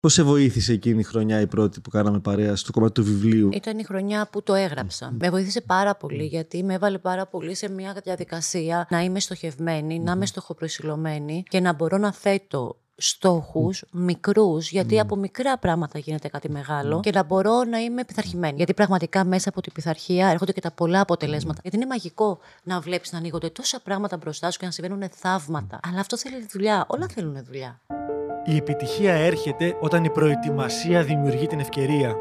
Πώς σε βοήθησε εκείνη η χρονιά η πρώτη που κάναμε παρέα στο κομμάτι του βιβλίου; Ήταν η χρονιά που το έγραψα. Με βοήθησε πάρα πολύ γιατί με έβαλε πάρα πολύ σε μια διαδικασία να είμαι στοχευμένη, να είμαι στοχοπροσιλωμένη και να μπορώ να θέτω στόχους μικρούς, γιατί από μικρά πράγματα γίνεται κάτι μεγάλο και να μπορώ να είμαι πειθαρχημένη. Γιατί πραγματικά μέσα από την πειθαρχία έρχονται και τα πολλά αποτελέσματα. Γιατί είναι μαγικό να βλέπεις να ανοίγονται τόσα πράγματα μπροστά σου και να συμβαίνουν θαύματα. Αλλά αυτό θέλει δουλειά. Όλα θέλουν δουλειά. Η επιτυχία έρχεται όταν η προετοιμασία δημιουργεί την ευκαιρία.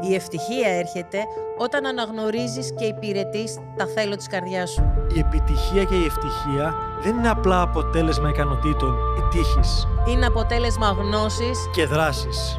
Η ευτυχία έρχεται όταν αναγνωρίζεις και υπηρετείς τα θέλω της καρδιάς σου. Η επιτυχία και η ευτυχία δεν είναι απλά αποτέλεσμα ικανοτήτων ή τύχης. Είναι αποτέλεσμα γνώσης και δράσης.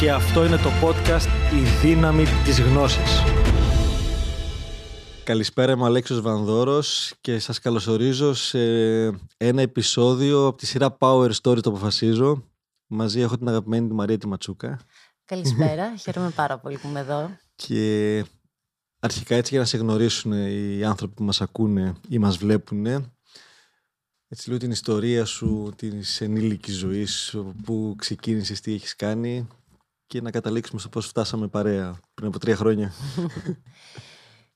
Και αυτό είναι το podcast «Η δύναμη της γνώσης». Καλησπέρα, είμαι ο Αλέξιος Βανδόρος και σας καλωσορίζω σε ένα επεισόδιο από τη σειρά Power Story το αποφασίζω. Μαζί έχω την αγαπημένη τη Μαρία τη Ματσούκα. Καλησπέρα, χαίρομαι πάρα πολύ που είμαι εδώ. Και αρχικά έτσι για να σε γνωρίσουν οι άνθρωποι που μας ακούνε ή μας βλέπουν έτσι λίγο την ιστορία σου, την ενήλικη ζωή, που ξεκίνησες, τι έχεις κάνει και να καταλήξουμε στο πώς φτάσαμε παρέα πριν από τρία χρόνια.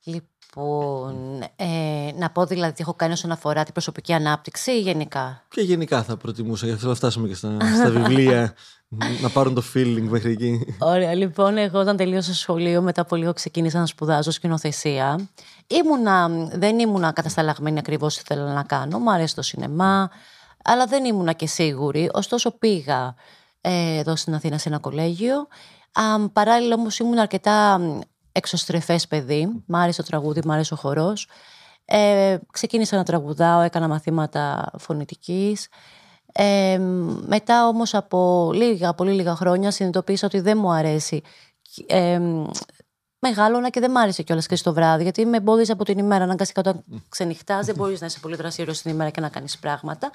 Λοιπόν, ε, να πω δηλαδή τι έχω κάνει όσον αφορά την προσωπική ανάπτυξη ή γενικά; Και γενικά θα προτιμούσα, γιατί θέλω να φτάσουμε και στα, στα βιβλία, να πάρουν το feeling μέχρι εκεί. Ωραία, λοιπόν, εγώ όταν τελείωσα σχολείο, μετά από λίγο ξεκίνησα να σπουδάζω σκηνοθεσία. Ήμουνα, δεν ήμουνα κατασταλαγμένη ακριβώς τι ήθελα να κάνω. Μου αρέσει το σινεμά, αλλά δεν ήμουνα και σίγουρη. Ωστόσο, πήγα ε, εδώ στην Αθήνα σε ένα κολέγιο. Α, παράλληλα όμως ήμουν αρκετά εξωστρεφές παιδί. Μ' άρεσε το τραγούδι, μ' άρεσε ο χορός. Ε, ξεκίνησα να τραγουδάω, έκανα μαθήματα φωνητικής. Ε, μετά όμως από λίγα, πολύ λίγα χρόνια συνειδητοποίησα ότι δεν μου αρέσει. Ε, μεγάλωνα και δεν μ' άρεσε κιόλας και στο βράδυ, γιατί με εμπόδιζε από την ημέρα. Αναγκαστικά όταν ξενυχτάς, δεν μπορείς να είσαι πολύ δραστήριο την ημέρα και να κάνεις πράγματα.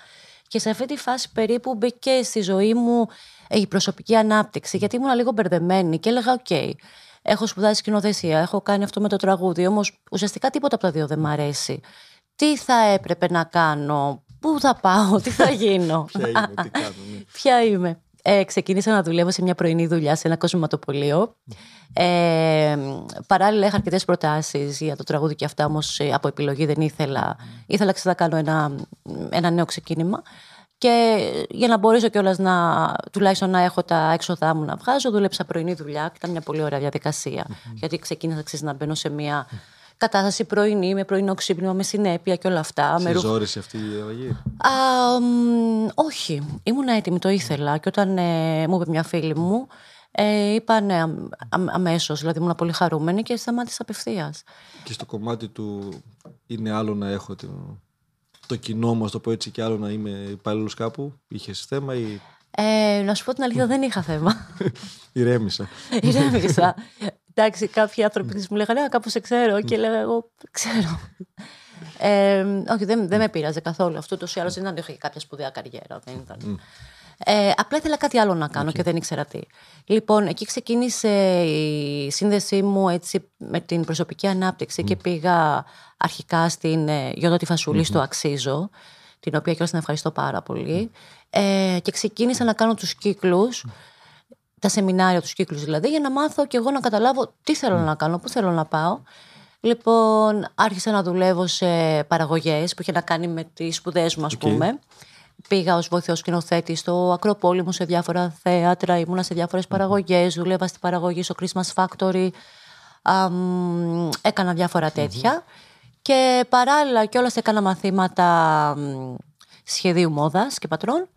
Και σε αυτή τη φάση περίπου μπήκε στη ζωή μου η προσωπική ανάπτυξη, γιατί ήμουν λίγο μπερδεμένη και έλεγα: Οκ, έχω σπουδάσει σκηνοθεσία, έχω κάνει αυτό με το τραγούδι, όμως ουσιαστικά τίποτα από τα δύο δεν μ' αρέσει. Τι θα έπρεπε να κάνω, πού θα πάω, τι θα γίνω; Ποια είμαι, τι κάνω. Ναι. Ποια είμαι; Ε, ξεκίνησα να δουλεύω σε μια πρωινή δουλειά σε ένα κοσμηματοπολείο. Ε, παράλληλα είχα αρκετές προτάσεις για το τραγούδι και αυτά, όμως ε, από επιλογή δεν ήθελα. Ήθελα να κάνω ένα, ένα νέο ξεκίνημα. Και για να μπορέσω κιόλας να τουλάχιστον να έχω τα έξοδά μου να βγάζω, δούλεψα πρωινή δουλειά και ήταν μια πολύ ωραία Γιατί ξεκίνησα ξέρεις, να μπαίνω σε μια κατάσταση πρωινή, με πρωινό ξύπνημα, με συνέπεια και όλα αυτά. Σε ζόρισε αυτή η αλλαγή; όχι, ήμουν έτοιμη, το ήθελα. Και όταν ε, μου είπε μια φίλη μου, ε, είπα ναι, αμέσως. Δηλαδή ήμουν πολύ χαρούμενη και σταμάτησα απευθείας. Και στο κομμάτι του είναι άλλο να έχω το, το κοινό μα, το πω έτσι και άλλο να είμαι υπάλληλο κάπου. Είχες θέμα ή. Ε, να σου πω την αλήθεια, δεν είχα θέμα. Ηρέμησα. Ηρέμησα. Εντάξει, κάποιοι άνθρωποι μου λέγανε κάπου σε ξέρω και λέγα εγώ ξέρω. Ε, όχι, δεν, δεν με πείραζε καθόλου. Αυτό το ή άλλως δεν ήταν ότι κάποια σπουδαία καριέρα. Δεν ήταν. Ε, απλά ήθελα κάτι άλλο να κάνω και δεν ήξερα τι. Λοιπόν, εκεί ξεκίνησε η σύνδεσή μου έτσι, με την προσωπική ανάπτυξη και πήγα αρχικά στην ε, Γιώτα τη Φασούλη στο Αξίζω, την οποία και την ευχαριστώ πάρα πολύ. Ε, και ξεκίνησα να κάνω τους κύκλους, τα σεμινάρια, τους κύκλους δηλαδή, για να μάθω και εγώ να καταλάβω τι θέλω να κάνω, πού θέλω να πάω. Λοιπόν, άρχισα να δουλεύω σε παραγωγές που είχε να κάνει με τις σπουδές μου, ας πούμε. Πήγα ως βοηθός σκηνοθέτη στο Ακροπόλυμο σε διάφορα θέατρα, ήμουνα σε διάφορες παραγωγές, δούλευα στην παραγωγή στο Christmas Factory. έκανα διάφορα Και παράλληλα κιόλας έκανα μαθήματα σχεδίου μόδας και πατρών.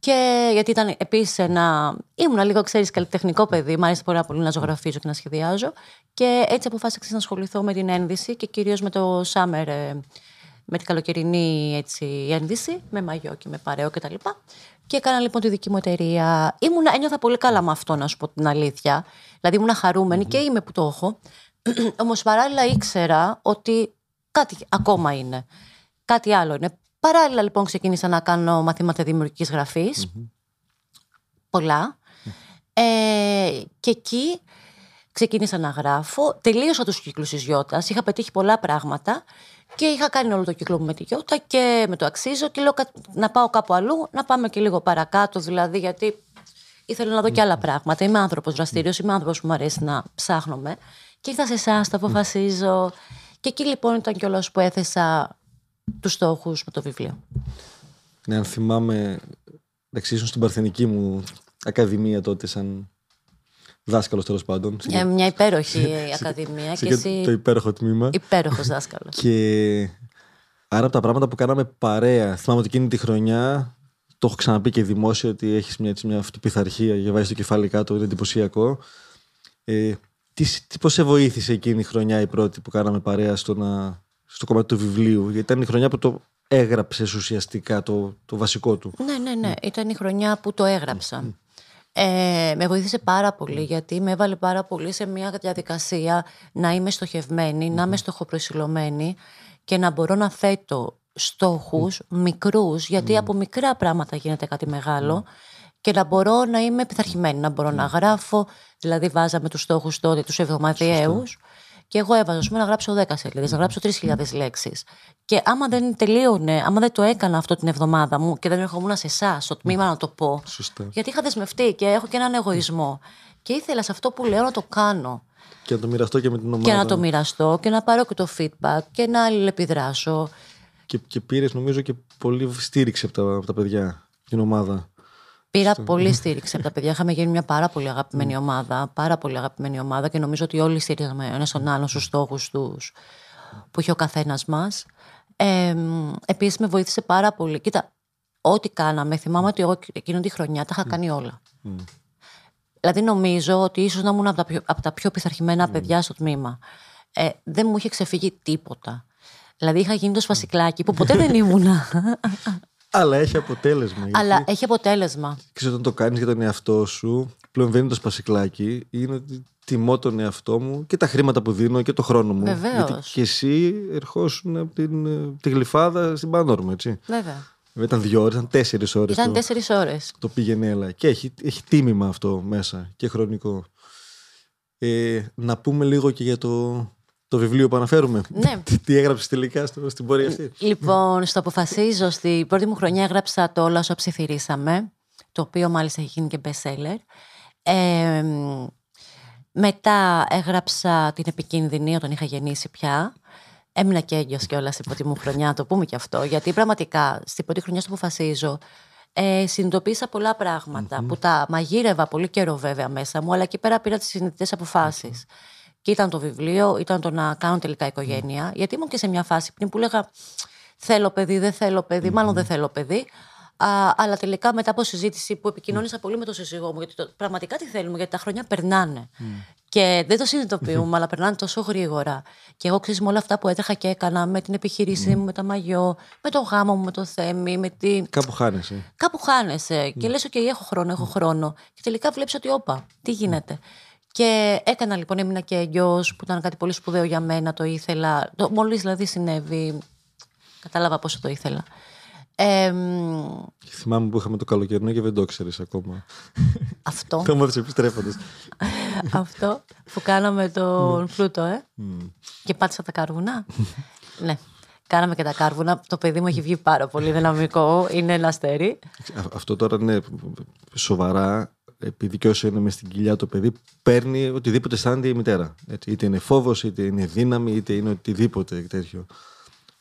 Και γιατί ήταν επίσης ένα. ήμουν λίγο, ξέρεις, καλλιτεχνικό παιδί. Μ' άρεσε πάρα πολύ να ζωγραφίζω και να σχεδιάζω. Και έτσι αποφάσισα να ασχοληθώ με την ένδυση και κυρίως με το summer ε, με την καλοκαιρινή έτσι, ένδυση, με μαγιό και με παρέο κτλ. Και, Και έκανα λοιπόν τη δική μου εταιρεία. Ήμουνα, ένιωθα πολύ καλά με αυτό, να σου πω την αλήθεια. Δηλαδή ήμουν χαρούμενη και είμαι που το έχω. Όμως παράλληλα ήξερα ότι κάτι ακόμα είναι. Κάτι άλλο είναι. Παράλληλα λοιπόν ξεκίνησα να κάνω μαθήματα δημιουργικής γραφής. Πολλά. Ε, και εκεί ξεκίνησα να γράφω. Τελείωσα τους κύκλους της Γιώτας. Είχα πετύχει πολλά πράγματα. Και είχα κάνει όλο το κύκλο μου με τη Γιώτα και με το αξίζω και λέω κα- να πάω κάπου αλλού, να πάμε και λίγο παρακάτω δηλαδή γιατί ήθελα να δω και άλλα πράγματα. Είμαι άνθρωπος δραστήριος, είμαι άνθρωπος που μου αρέσει να ψάχνομαι και ήρθα σε εσάς, τα αποφασίζω και εκεί λοιπόν ήταν κιόλας που έθεσα τους στόχους με το βιβλίο. Ναι, αν θυμάμαι, εντάξει, ήσουν στην Παρθενική μου ακαδημία τότε σαν δάσκαλος τέλος πάντων. Ε, μια υπέροχη ακαδημία σε και και εσύ το υπέροχο τμήμα. υπέροχος δάσκαλος. Και άρα από τα πράγματα που κάναμε παρέα, θυμάμαι ότι εκείνη τη χρονιά, το έχω ξαναπεί και δημόσια ότι έχεις μια, έτσι, μια αυτοπιθαρχία και βάζεις το κεφάλι κάτω, είναι εντυπωσιακό. Ε, τι, τι, πώς σε βοήθησε εκείνη η χρονιά η πρώτη που κάναμε παρέα στο, να, στο κομμάτι του βιβλίου, γιατί ήταν η χρονιά που το έγραψες ουσιαστικά το, το βασικό του. Ναι, ναι, ναι. Ήταν η χρονιά που το έγραψα. Ε, με βοήθησε πάρα πολύ γιατί με έβαλε πάρα πολύ σε μια διαδικασία να είμαι στοχευμένη, να είμαι στοχοπροσιλωμένη και να μπορώ να θέτω στόχους μικρούς γιατί από μικρά πράγματα γίνεται κάτι μεγάλο και να μπορώ να είμαι πειθαρχημένη, να μπορώ να γράφω, δηλαδή βάζαμε τους στόχους τότε, τους εβδομαδιαίους και εγώ έβαζα, ας πούμε, να γράψω 10 σελίδες, να γράψω 3.000 λέξεις. Και άμα δεν τελείωνε, άμα δεν το έκανα αυτό την εβδομάδα μου και δεν ερχόμουν σε εσά στο τμήμα να το πω, Σωστά. γιατί είχα δεσμευτεί και έχω και έναν εγωισμό. Και ήθελα σε αυτό που λέω να το κάνω. Και να το μοιραστώ και με την ομάδα. Και να το μοιραστώ και να πάρω και το feedback και να αλληλεπιδράσω. Και, και πήρες νομίζω και πολύ στήριξη από τα, από τα παιδιά, την ομάδα. Πήρα πολύ στήριξη από τα παιδιά. Είχαμε γίνει μια πάρα πολύ αγαπημένη ομάδα. Πάρα πολύ αγαπημένη ομάδα και νομίζω ότι όλοι στήριζαμε ένας τον άλλον στους στόχους τους που είχε ο καθένας μας. Ε, Επίσης με βοήθησε πάρα πολύ. Κοίτα, ό,τι κάναμε, θυμάμαι ότι εγώ εκείνη τη χρονιά τα είχα κάνει όλα. Δηλαδή νομίζω ότι ίσως να ήμουν από τα πιο, από τα πιο πειθαρχημένα παιδιά στο τμήμα. Ε, δεν μου είχε ξεφύγει τίποτα. Δηλαδή είχα γίνει το σπασικλάκι που ποτέ δεν ήμουνα. Αλλά έχει αποτέλεσμα. γιατί- Αλλά έχει αποτέλεσμα. Ξέρεις, όταν το κάνεις για τον εαυτό σου, πλέον δεν είναι το σπασικλάκι, είναι ότι τιμώ τον εαυτό μου και τα χρήματα που δίνω και το χρόνο μου. Βεβαίως. Γιατί και εσύ ερχόσουν από την, ε, τη γλυφάδα στην Πανόρμα, έτσι. Βέβαια. Βέβαια, Ήταν δύο ώρες, ήταν τέσσερις ώρες Ήταν το, τέσσερις ώρες. το πήγαινε έλα. Και έχει, έχει τίμημα αυτό μέσα και χρονικό. Ε, να πούμε λίγο και για το, το βιβλίο που αναφέρουμε. Ναι. Τι έγραψες τελικά στο, στην πορεία αυτή; Λοιπόν, στο αποφασίζω, στην πρώτη μου χρονιά έγραψα το Όλα όσα ψιθυρίσαμε, το οποίο μάλιστα έχει γίνει και best seller. Ε, μετά έγραψα την επικίνδυνη όταν είχα γεννήσει πια. Έμεινα και έγκυος κιόλας στην πρώτη μου χρονιά, το πούμε και αυτό. Γιατί πραγματικά στην πρώτη χρονιά στο αποφασίζω ε, συνειδητοποίησα πολλά πράγματα που τα μαγείρευα πολύ καιρό βέβαια μέσα μου, αλλά εκεί πέρα πήρα τις συνειδητές αποφάσεις. Και ήταν το βιβλίο, ήταν το να κάνω τελικά οικογένεια. Γιατί ήμουν και σε μια φάση πριν που λέγα θέλω παιδί, δεν θέλω παιδί, μάλλον δεν θέλω παιδί. Α, αλλά τελικά μετά από συζήτηση που επικοινώνησα πολύ με τον σύζυγό μου, γιατί το, πραγματικά τι θέλουμε, γιατί τα χρόνια περνάνε. Και δεν το συνειδητοποιούμε, αλλά περνάνε τόσο γρήγορα. Και εγώ ξέρεις με όλα αυτά που έτρεχα και έκανα, με την επιχείρησή μου, με τα μαγιό, με το γάμο μου, με το θέμη, με την. Κάπου χάνεσαι. Κάπου χάνεσαι και λες, OK, έχω χρόνο, έχω χρόνο. Και τελικά βλέπεις ότι, όπα, τι γίνεται. Και έκανα λοιπόν, έμεινα και έγκυο, που ήταν κάτι πολύ σπουδαίο για μένα, το ήθελα. Το, μόλις δηλαδή συνέβη, κατάλαβα πόσο το ήθελα. Ε, μ, Θυμάμαι που είχαμε το καλοκαιρινό και δεν το ξέρεις ακόμα. αυτό, Το έμαθε επιστρέφοντας. αυτό που κάναμε τον φλούτο, ε. Και πάτησα τα κάρβουνα. ναι. Κάναμε και τα κάρβουνα. Το παιδί μου έχει βγει πάρα πολύ δυναμικό. Είναι ένα αστέρι. Αυτό τώρα είναι σοβαρά. Επειδή και όσο είναι μες στην κοιλιά το παιδί, παίρνει οτιδήποτε αισθάνεται η μητέρα. Έτσι. Είτε είναι φόβος, είτε είναι δύναμη, είτε είναι οτιδήποτε τέτοιο.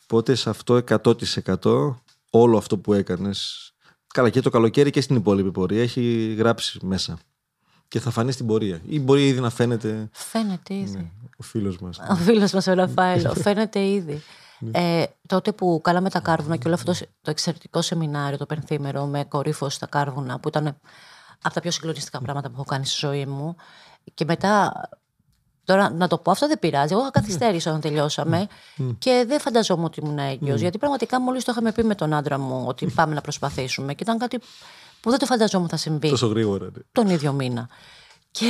Οπότε σε αυτό 100% όλο αυτό που έκανες. Καλά, και το καλοκαίρι και στην υπόλοιπη πορεία έχει γράψει μέσα. Και θα φανεί στην πορεία. Ή μπορεί ήδη να φαίνεται Φαίνεται ήδη. ο φίλος μας. Ο φίλος μας ο Ραφάελο. Φαίνεται ήδη. Ε, τότε που κάναμε τα κάρβουνα και όλο αυτό το εξαιρετικό σεμινάριο, το πενθήμερο με κορύφωση στα κάρβουνα, που ήταν από τα πιο συγκλονιστικά πράγματα που έχω κάνει στη ζωή μου. Και μετά, τώρα να το πω, αυτό δεν πειράζει. Εγώ καθυστέρησα όταν τελειώσαμε και δεν φανταζόμουν ότι ήμουν έγκυος. Γιατί πραγματικά μόλις το είχαμε πει με τον άντρα μου ότι πάμε να προσπαθήσουμε. Και ήταν κάτι που δεν το φανταζόμουν θα συμβεί Τόσο γρήγορα. ναι. τον ίδιο μήνα. Και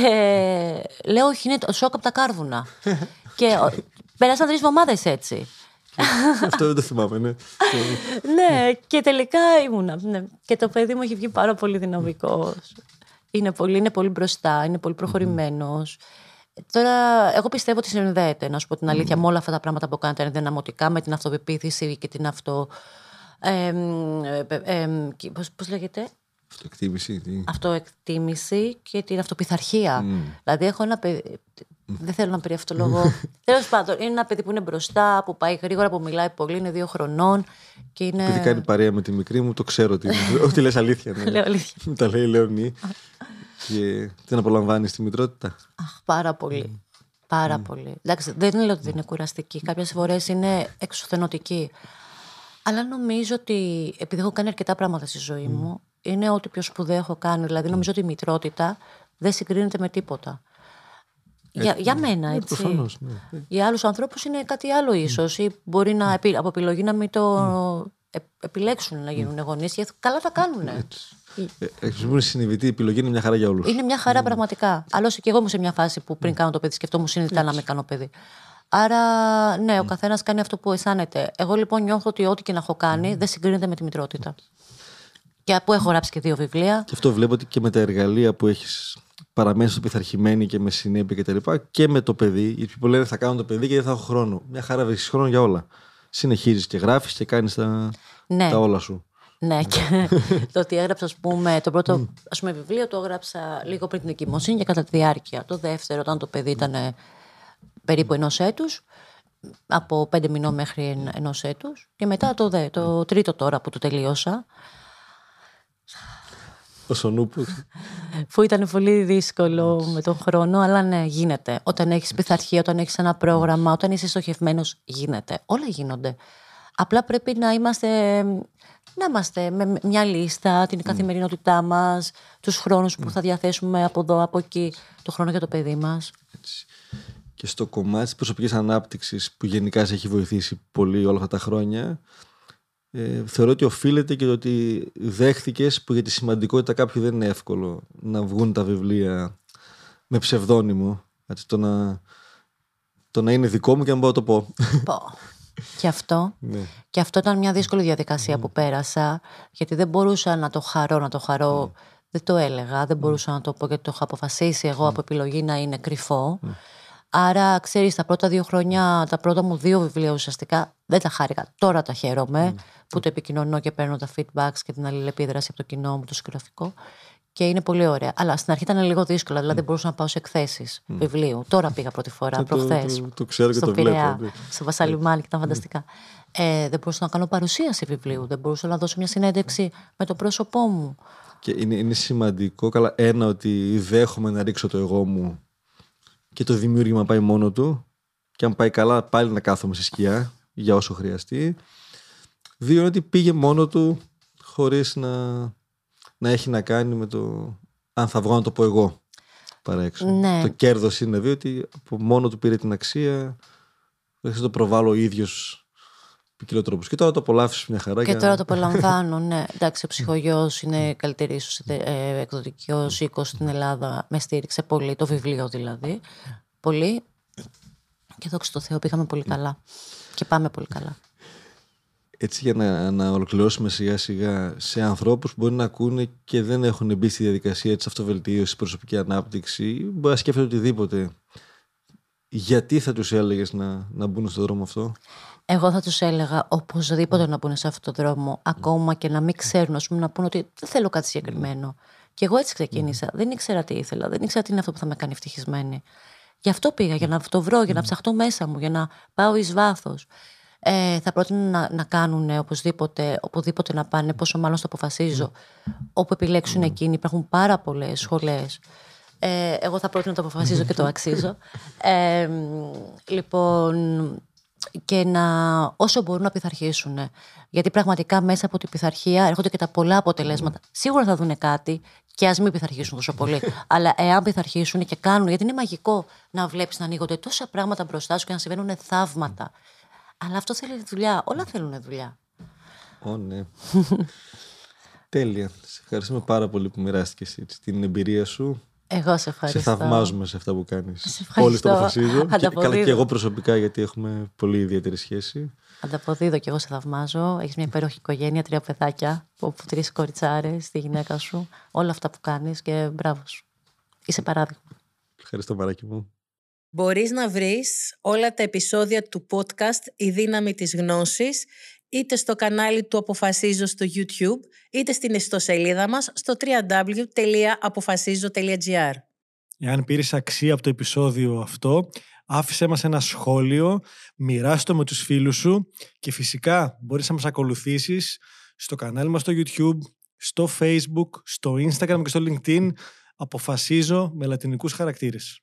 λέω, όχι, είναι το σοκ από τα κάρβουνα. και ο, πέρασαν τρεις εβδομάδε έτσι. Αυτό δεν το θυμάμαι, ναι. ναι, και τελικά ήμουνα. Ναι. Και το παιδί μου έχει βγει πάρα πολύ δυναμικός. Είναι πολύ, είναι πολύ μπροστά, είναι πολύ προχωρημένος. Τώρα, εγώ πιστεύω ότι συνδέεται, να σου πω την αλήθεια, με όλα αυτά τα πράγματα που κάνετε ενδυναμωτικά, με την αυτοπεποίθηση και την αυτο. εμ, ε, εμ, και πώς, πώς λέγεται, Αυτοεκτίμηση. τι; αυτοεκτίμηση και την αυτοπιθαρχία. Δηλαδή, έχω ένα παιδί. Δεν θέλω να περιευτολογώ. Τέλος πάντων, είναι ένα παιδί που είναι μπροστά, που πάει γρήγορα, που μιλάει πολύ, είναι δύο χρονών. Και είναι... Επειδή κάνει παρέα με τη μικρή μου, το ξέρω ότι, ότι λες αλήθεια. Ναι. Λέω αλήθεια. Μου τα λέει η Λεωνή. και την απολαμβάνεις τη μητρότητα. Αχ, πάρα πολύ. Πάρα πολύ. Εντάξει, δεν λέω ότι δεν είναι κουραστική. Κάποιες φορές είναι εξουθενωτική. Αλλά νομίζω ότι επειδή έχω κάνει αρκετά πράγματα στη ζωή μου, είναι ό,τι πιο σπουδαίο έχω κάνει. Δηλαδή, νομίζω ότι η μητρότητα δεν συγκρίνεται με τίποτα. Για, για μένα, έτσι. προφανώς, ναι. Για άλλους ανθρώπους είναι κάτι άλλο ίσως. Ή μπορεί να επι- από επιλογή να μην το ε- επιλέξουν να γίνουν γονείς. Και καλά τα κάνουν. Ε, Εξυπηρετούν συνειδητή η επιλογή είναι μια χαρά για όλους. Είναι μια χαρά πραγματικά. Άλλωστε και εγώ ήμουν σε μια φάση που πριν κάνω το παιδί σκεφτόμουν συνειδητά να με κάνω παιδί. Άρα, ναι, ο καθένας κάνει αυτό που αισθάνεται. Εγώ λοιπόν νιώθω ότι ό,τι και να έχω κάνει δεν συγκρίνεται με τη μητρότητα. Και που έχω γράψει και δύο βιβλία. Και αυτό βλέπω ότι και με τα εργαλεία που έχεις παραμένεις στο πειθαρχημένη και με συνέπεια κτλ. Και, και με το παιδί. Γιατί people λένε θα κάνω το παιδί και δεν θα έχω χρόνο. Μια χαρά βρίσκει χρόνο για όλα. Συνεχίζεις και γράφεις και κάνεις τα, Ναι. τα όλα σου. Ναι, και το ότι έγραψα, ας πούμε, το πρώτο ας πούμε, βιβλίο το έγραψα λίγο πριν την εγκυμοσύνη και κατά τη διάρκεια. Το δεύτερο, όταν το παιδί ήταν ε, περίπου ενός έτους, από πέντε μηνών μέχρι ενός έτους. Και μετά το, δε, το τρίτο τώρα που το τελείωσα, Ο Σονούπου. που ήταν πολύ δύσκολο με τον χρόνο, αλλά ναι, γίνεται. Όταν έχεις πειθαρχία, όταν έχεις ένα πρόγραμμα, όταν είσαι στοχευμένος, γίνεται. Όλα γίνονται. Απλά πρέπει να είμαστε, να είμαστε με μια λίστα, την καθημερινότητά μας, τους χρόνους που θα διαθέσουμε από εδώ, από εκεί, το χρόνο για το παιδί μας. και στο κομμάτι της προσωπικής ανάπτυξης που γενικά σε έχει βοηθήσει πολύ όλα αυτά τα χρόνια ε, θεωρώ ότι οφείλεται και το ότι δέχτηκες που για τη σημαντικότητα κάποιου δεν είναι εύκολο να βγουν τα βιβλία με ψευδόνυμο έτσι, το, να, το να είναι δικό μου και να μπορώ να το πω Πω. Και αυτό. ναι. Και αυτό ήταν μια δύσκολη διαδικασία που πέρασα, γιατί δεν μπορούσα να το χαρώ, να το χαρώ. Δεν το έλεγα, δεν μπορούσα να το πω γιατί το είχα αποφασίσει εγώ από επιλογή να είναι κρυφό. Άρα, ξέρεις, τα πρώτα δύο χρόνια, τα πρώτα μου δύο βιβλία ουσιαστικά δεν τα χάρηκα. Τώρα τα χαίρομαι που το επικοινωνώ και παίρνω τα feedbacks και την αλληλεπίδραση από το κοινό μου, το συγγραφικό. Και είναι πολύ ωραία. Αλλά στην αρχή ήταν λίγο δύσκολο, δηλαδή δεν μπορούσα να πάω σε εκθέσεις βιβλίου. Τώρα πήγα πρώτη φορά, Το- το- προχθές. το- το ξέρω και στο το βλέπω, Πειραιά, ναι. στο Βασαλιμάνι και ήταν φανταστικά. Ε, δεν μπορούσα να κάνω παρουσίαση βιβλίου, δεν μπορούσα να δώσω μια συνέντευξη με το πρόσωπό μου. Και είναι, είναι σημαντικό, καλά, ένα ότι δέχομαι να ρίξω το εγώ μου και το δημιούργημα πάει μόνο του και αν πάει καλά πάλι να κάθομαι σε σκιά για όσο χρειαστεί. Δύο είναι ότι πήγε μόνο του χωρίς να, να έχει να κάνει με το αν θα βγω να το πω εγώ παρά έξω. Ναι. Το κέρδος είναι δηλαδή ότι από μόνο του πήρε την αξία δεν θα το προβάλλω ο ίδιος ποικιλό τρόπος. Και τώρα το απολαύσεις μια χαρά. Και για- τώρα το απολαμβάνω, ναι. Εντάξει, ο ψυχογειό είναι καλύτερη ίσως ε, εκδοτικός οίκος στην Ελλάδα. Με στήριξε πολύ, το βιβλίο δηλαδή. Πολύ. Και δόξα τω Θεώ, πήγαμε πολύ καλά. Και πάμε πολύ καλά. έτσι για να, να ολοκληρώσουμε σιγά σιγά σε ανθρώπους που μπορεί να ακούνε και δεν έχουν μπει στη διαδικασία της αυτοβελτίωσης, προσωπική ανάπτυξη, μπορεί να σκέφτονται οτιδήποτε. Γιατί θα τους έλεγες να, να μπουν στον δρόμο αυτό; Εγώ θα τους έλεγα οπωσδήποτε να μπουν σε αυτόν τον δρόμο, ακόμα και να μην ξέρουν, ας πούμε, να πούνε ότι δεν θέλω κάτι συγκεκριμένο. Και εγώ έτσι ξεκίνησα. Δεν ήξερα τι ήθελα, δεν ήξερα τι είναι αυτό που θα με κάνει ευτυχισμένη. Γι' αυτό πήγα, για να το βρω, για να ψαχτώ μέσα μου, για να πάω εις βάθος. Ε, θα πρότεινα να, να κάνουν οπωσδήποτε, οπουδήποτε να πάνε, πόσο μάλλον στο αποφασίζω. Όπου επιλέξουν εκείνοι, υπάρχουν πάρα πολλές σχολές. Ε, εγώ θα πρότεινα να το αποφασίζω και το αξίζω. Ε, λοιπόν, και να όσο μπορούν να πειθαρχήσουν. Γιατί πραγματικά μέσα από την πειθαρχία έρχονται και τα πολλά αποτελέσματα. Σίγουρα θα δουν κάτι και ας μην πειθαρχήσουν τόσο πολύ. Αλλά εάν πειθαρχήσουν και κάνουν, γιατί είναι μαγικό να βλέπεις να ανοίγονται τόσα πράγματα μπροστά σου και να συμβαίνουν θαύματα. Αλλά αυτό θέλει δουλειά. Όλα θέλουν δουλειά. Ω, ναι. Τέλεια. Σε ευχαριστούμε πάρα πολύ που μοιράστηκες την εμπειρία σου. Εγώ σε ευχαριστώ. Σε θαυμάζουμε σε αυτά που κάνεις. Σε Όλοι το ευχαριστώ. αποφασίζω. Και, Ανταποδίδω. καλά και εγώ προσωπικά, γιατί έχουμε πολύ ιδιαίτερη σχέση. Ανταποδίδω και εγώ σε θαυμάζω. Έχεις μια υπέροχη οικογένεια, τρία παιδάκια, από τρεις κοριτσάρες, τη γυναίκα σου. Όλα αυτά που κάνεις και μπράβο σου. Είσαι παράδειγμα. Ευχαριστώ, Μαράκι μου. Μπορείς να βρεις όλα τα επεισόδια του podcast «Η δύναμη της γνώσης» είτε στο κανάλι του Αποφασίζω στο YouTube, είτε στην ιστοσελίδα μας στο www.apofasizo.gr. Εάν πήρες αξία από το επεισόδιο αυτό, άφησέ μας ένα σχόλιο, μοιράστο με τους φίλους σου και φυσικά μπορείς να μας ακολουθήσεις στο κανάλι μας στο YouTube, στο Facebook, στο Instagram και στο LinkedIn. Αποφασίζω με λατινικούς χαρακτήρες.